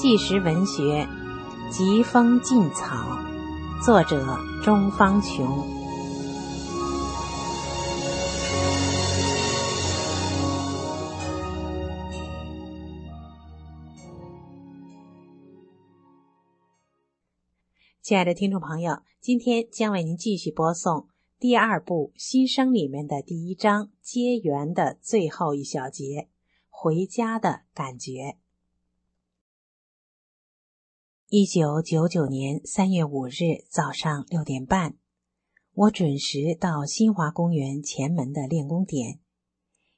纪实文学《疾风劲草》，作者钟方琼。亲爱的听众朋友，今天将为您继续播送第二部《新生》里面的第一章“结缘”的最后一小节——回家的感觉。一九九九年三月五日早上六点半，我准时到新华公园前门的练功点，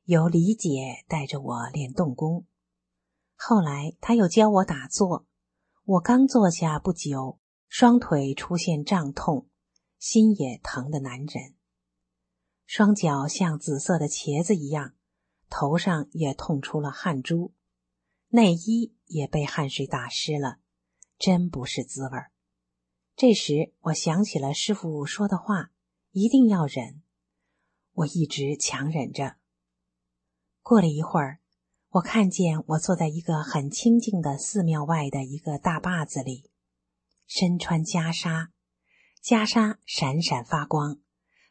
由李姐带着我练动功。后来，她又教我打坐。我刚坐下不久，双腿出现胀痛，心也疼得难忍，双脚像紫色的茄子一样，头上也痛出了汗珠，内衣也被汗水打湿了。真不是滋味儿。这时，我想起了师傅说的话：“一定要忍。”我一直强忍着。过了一会儿，我看见我坐在一个很清静的寺庙外的一个大坝子里，身穿袈裟，袈裟闪闪发光，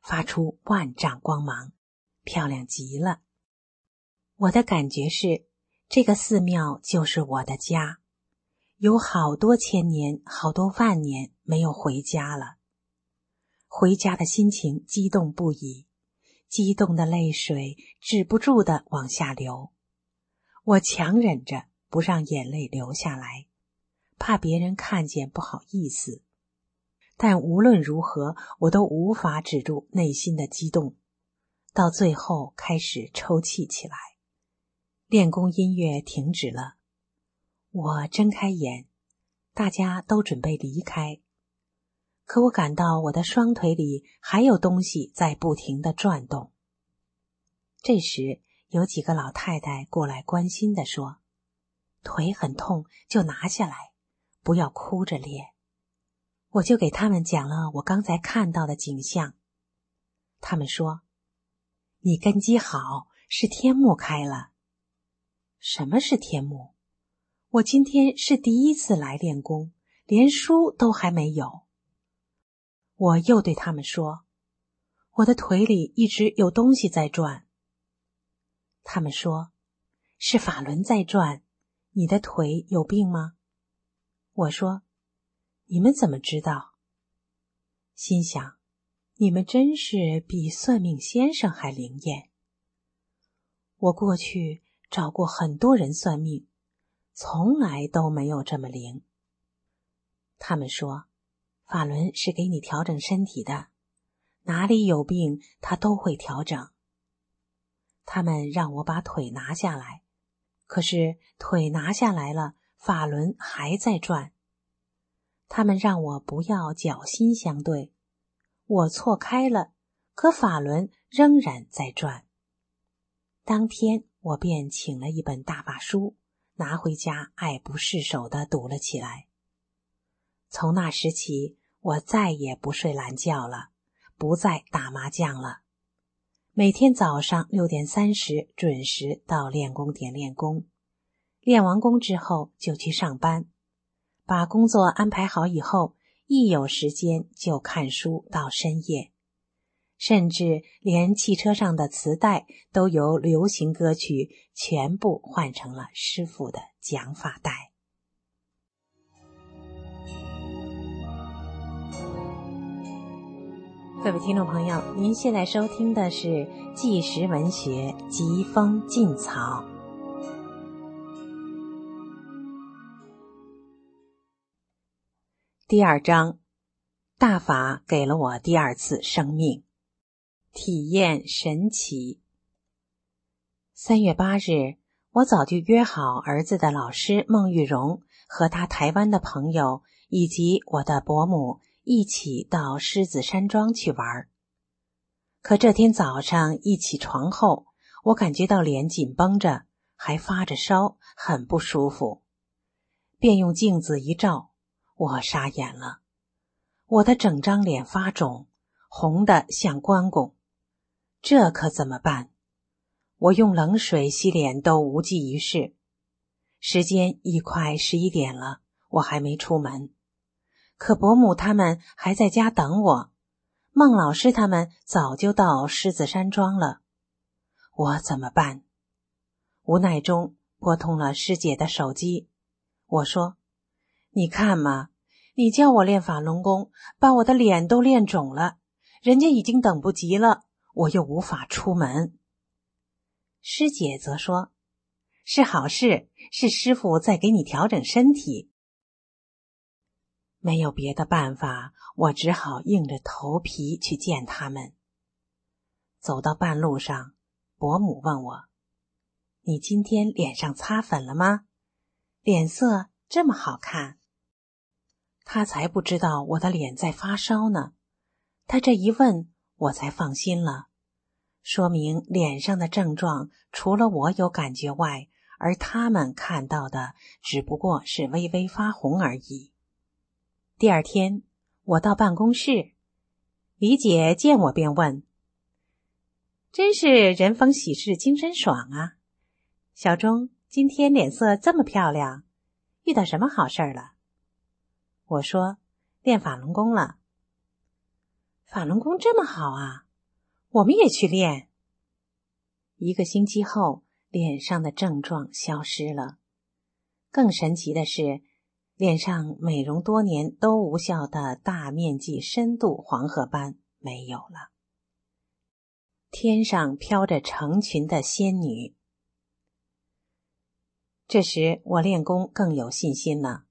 发出万丈光芒，漂亮极了。我的感觉是，这个寺庙就是我的家。有好多千年，好多万年没有回家了。回家的心情激动不已，激动的泪水止不住的往下流。我强忍着不让眼泪流下来，怕别人看见不好意思。但无论如何，我都无法止住内心的激动，到最后开始抽泣起来。练功音乐停止了。我睁开眼，大家都准备离开，可我感到我的双腿里还有东西在不停的转动。这时，有几个老太太过来关心的说：“腿很痛，就拿下来，不要哭着练。”我就给他们讲了我刚才看到的景象。他们说：“你根基好，是天幕开了。”什么是天幕？我今天是第一次来练功，连书都还没有。我又对他们说：“我的腿里一直有东西在转。”他们说：“是法轮在转，你的腿有病吗？”我说：“你们怎么知道？”心想：“你们真是比算命先生还灵验。”我过去找过很多人算命。从来都没有这么灵。他们说，法轮是给你调整身体的，哪里有病，他都会调整。他们让我把腿拿下来，可是腿拿下来了，法轮还在转。他们让我不要脚心相对，我错开了，可法轮仍然在转。当天，我便请了一本大法书。拿回家，爱不释手的读了起来。从那时起，我再也不睡懒觉了，不再打麻将了。每天早上六点三十准时到练功点练功，练完功之后就去上班。把工作安排好以后，一有时间就看书到深夜。甚至连汽车上的磁带都由流行歌曲全部换成了师傅的讲法带。各位听众朋友，您现在收听的是《纪实文学·疾风劲草》第二章，大法给了我第二次生命。体验神奇。三月八日，我早就约好儿子的老师孟玉荣和他台湾的朋友以及我的伯母一起到狮子山庄去玩。可这天早上一起床后，我感觉到脸紧绷着，还发着烧，很不舒服。便用镜子一照，我傻眼了，我的整张脸发肿，红的像关公。这可怎么办？我用冷水洗脸都无济于事。时间已快十一点了，我还没出门。可伯母他们还在家等我，孟老师他们早就到狮子山庄了。我怎么办？无奈中拨通了师姐的手机，我说：“你看嘛，你叫我练法轮功，把我的脸都练肿了，人家已经等不及了，我又无法出门。”师姐则说：“是好事，是师傅在给你调整身体。”没有别的办法，我只好硬着头皮去见他们。走到半路上，伯母问我：“你今天脸上擦粉了吗？脸色这么好看。”他才不知道我的脸在发烧呢。他这一问，我才放心了，说明脸上的症状除了我有感觉外，而他们看到的只不过是微微发红而已。第二天，我到办公室，李姐见我便问：“真是人逢喜事精神爽啊，小钟今天脸色这么漂亮，遇到什么好事了？”我说：“练法轮功了。”法轮功这么好啊，我们也去练。一个星期后，脸上的症状消失了。更神奇的是。脸上美容多年都无效的大面积深度黄褐斑没有了。天上飘着成群的仙女。这时我练功更有信心了，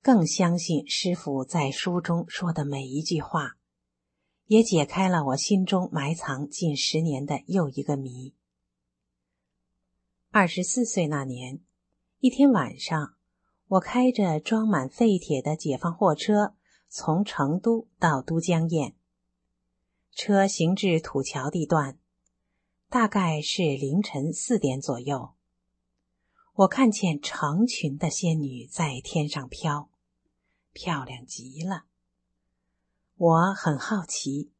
更相信师傅在书中说的每一句话，也解开了我心中埋藏近十年的又一个谜。二十四岁那年，一天晚上。我开着装满废铁的解放货车，从成都到都江堰。车行至土桥地段，大概是凌晨四点左右。我看见成群的仙女在天上飘，漂亮极了。我很好奇，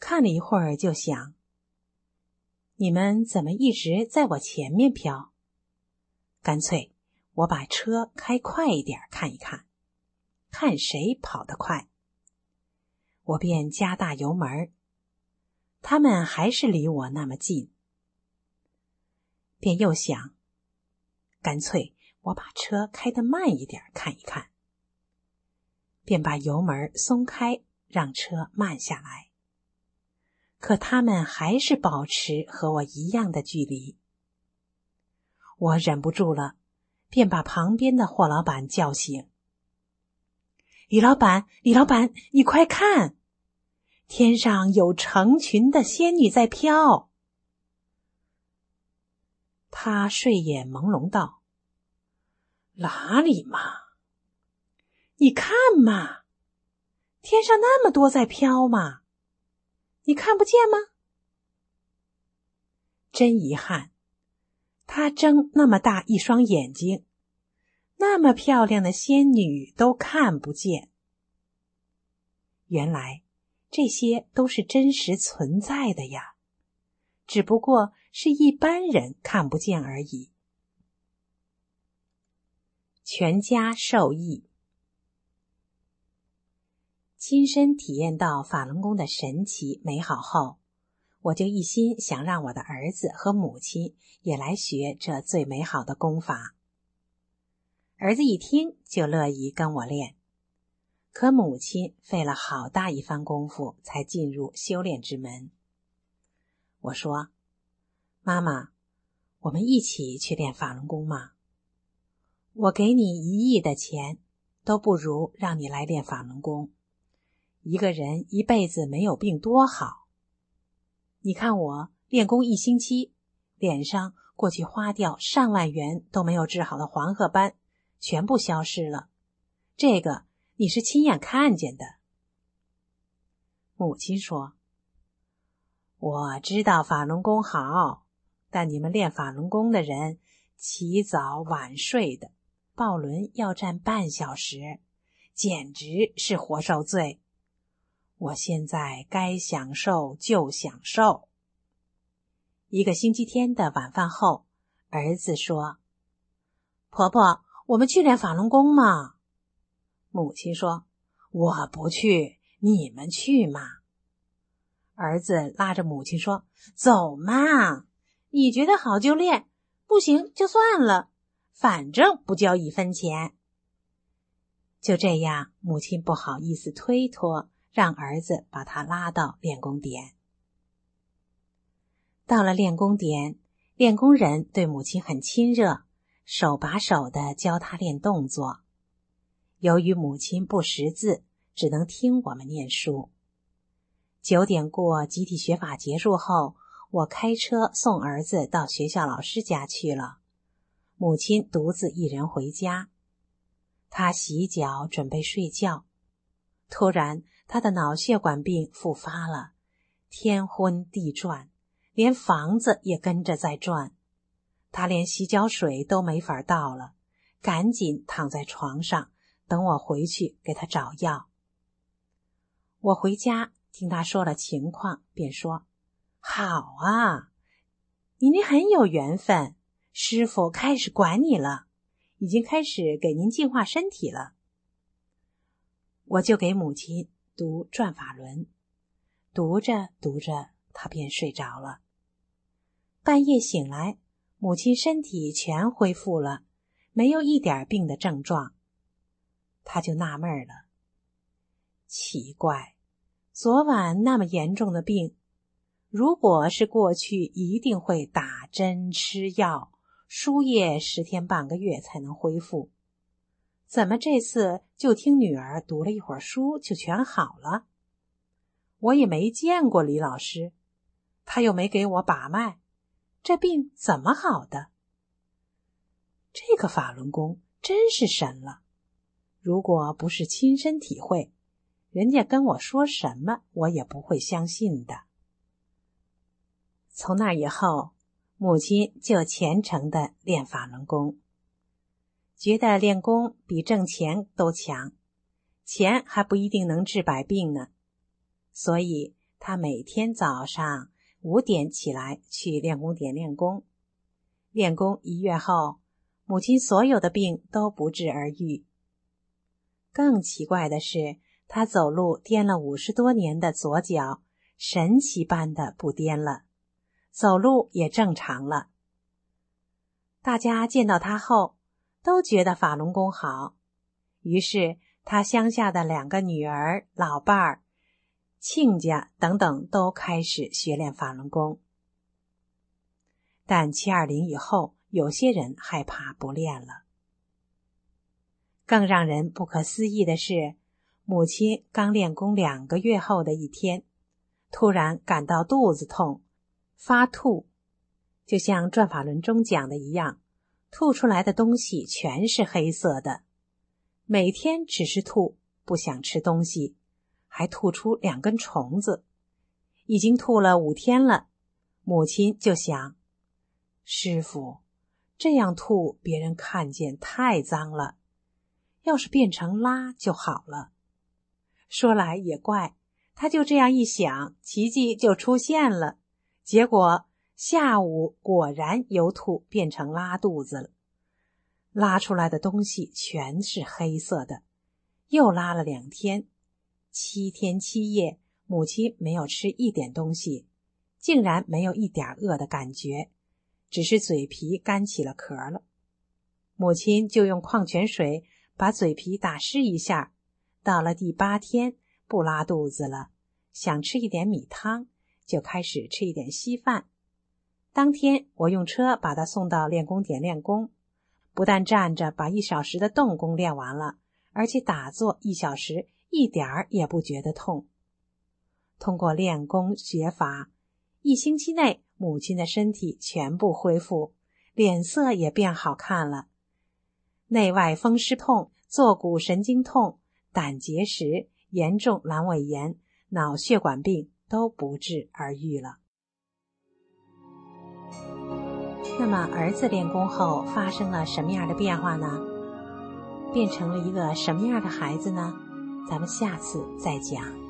看了一会儿就想：你们怎么一直在我前面飘？干脆。我把车开快一点，看一看，看谁跑得快。我便加大油门，他们还是离我那么近，便又想，干脆我把车开得慢一点，看一看，便把油门松开，让车慢下来。可他们还是保持和我一样的距离，我忍不住了。便把旁边的霍老板叫醒。李老板，李老板，你快看，天上有成群的仙女在飘。他睡眼朦胧道：“哪里嘛？你看嘛，天上那么多在飘嘛，你看不见吗？真遗憾。”他睁那么大一双眼睛，那么漂亮的仙女都看不见。原来这些都是真实存在的呀，只不过是一般人看不见而已。全家受益，亲身体验到法轮功的神奇美好后。我就一心想让我的儿子和母亲也来学这最美好的功法。儿子一听就乐意跟我练，可母亲费了好大一番功夫才进入修炼之门。我说：“妈妈，我们一起去练法轮功吗？我给你一亿的钱，都不如让你来练法轮功。一个人一辈子没有病多好。”你看我练功一星期，脸上过去花掉上万元都没有治好的黄褐斑，全部消失了。这个你是亲眼看见的。母亲说：“我知道法轮功好，但你们练法轮功的人起早晚睡的，抱轮要站半小时，简直是活受罪。”我现在该享受就享受。一个星期天的晚饭后，儿子说：“婆婆，我们去练法轮功嘛。母亲说：“我不去，你们去嘛。”儿子拉着母亲说：“走嘛，你觉得好就练，不行就算了，反正不交一分钱。”就这样，母亲不好意思推脱，让儿子把他拉到练功点。到了练功点，练功人对母亲很亲热，手把手的教他练动作。由于母亲不识字，只能听我们念书。九点过，集体学法结束后，我开车送儿子到学校老师家去了。母亲独自一人回家，她洗脚准备睡觉，突然他的脑血管病复发了，天昏地转，连房子也跟着在转，他连洗脚水都没法倒了，赶紧躺在床上。等我回去给他找药。我回家听他说了情况，便说：“好啊，你您很有缘分，师傅开始管你了，已经开始给您净化身体了。”我就给母亲读《转法轮》，读着读着，他便睡着了。半夜醒来，母亲身体全恢复了，没有一点病的症状。他就纳闷了，奇怪，昨晚那么严重的病，如果是过去，一定会打针吃药，输液十天半个月才能恢复。怎么这次就听女儿读了一会儿书就全好了？我也没见过李老师，他又没给我把脉，这病怎么好的？这个法轮功真是神了。如果不是亲身体会，人家跟我说什么，我也不会相信的。从那以后，母亲就虔诚的练法轮功，觉得练功比挣钱都强，钱还不一定能治百病呢。所以，他每天早上五点起来去练功点练功。练功一月后，母亲所有的病都不治而愈。更奇怪的是，他走路颠了五十多年的左脚，神奇般的不颠了，走路也正常了。大家见到他后，都觉得法轮功好，于是他乡下的两个女儿、老伴儿、亲家等等都开始学练法轮功。但七二零以后，有些人害怕不练了。更让人不可思议的是，母亲刚练功两个月后的一天，突然感到肚子痛、发吐，就像《转法轮》中讲的一样，吐出来的东西全是黑色的。每天只是吐，不想吃东西，还吐出两根虫子，已经吐了五天了。母亲就想：师傅这样吐，别人看见太脏了。要是变成拉就好了。说来也怪，他就这样一想，奇迹就出现了。结果下午果然由吐变成拉肚子了，拉出来的东西全是黑色的。又拉了两天，七天七夜，母亲没有吃一点东西，竟然没有一点饿的感觉，只是嘴皮干起了壳了。母亲就用矿泉水。把嘴皮打湿一下，到了第八天不拉肚子了，想吃一点米汤，就开始吃一点稀饭。当天我用车把他送到练功点练功，不但站着把一小时的动功练完了，而且打坐一小时，一点儿也不觉得痛。通过练功学法，一星期内母亲的身体全部恢复，脸色也变好看了。内外风湿痛、坐骨神经痛、胆结石、严重阑尾炎、脑血管病都不治而愈了。那么，儿子练功后发生了什么样的变化呢？变成了一个什么样的孩子呢？咱们下次再讲。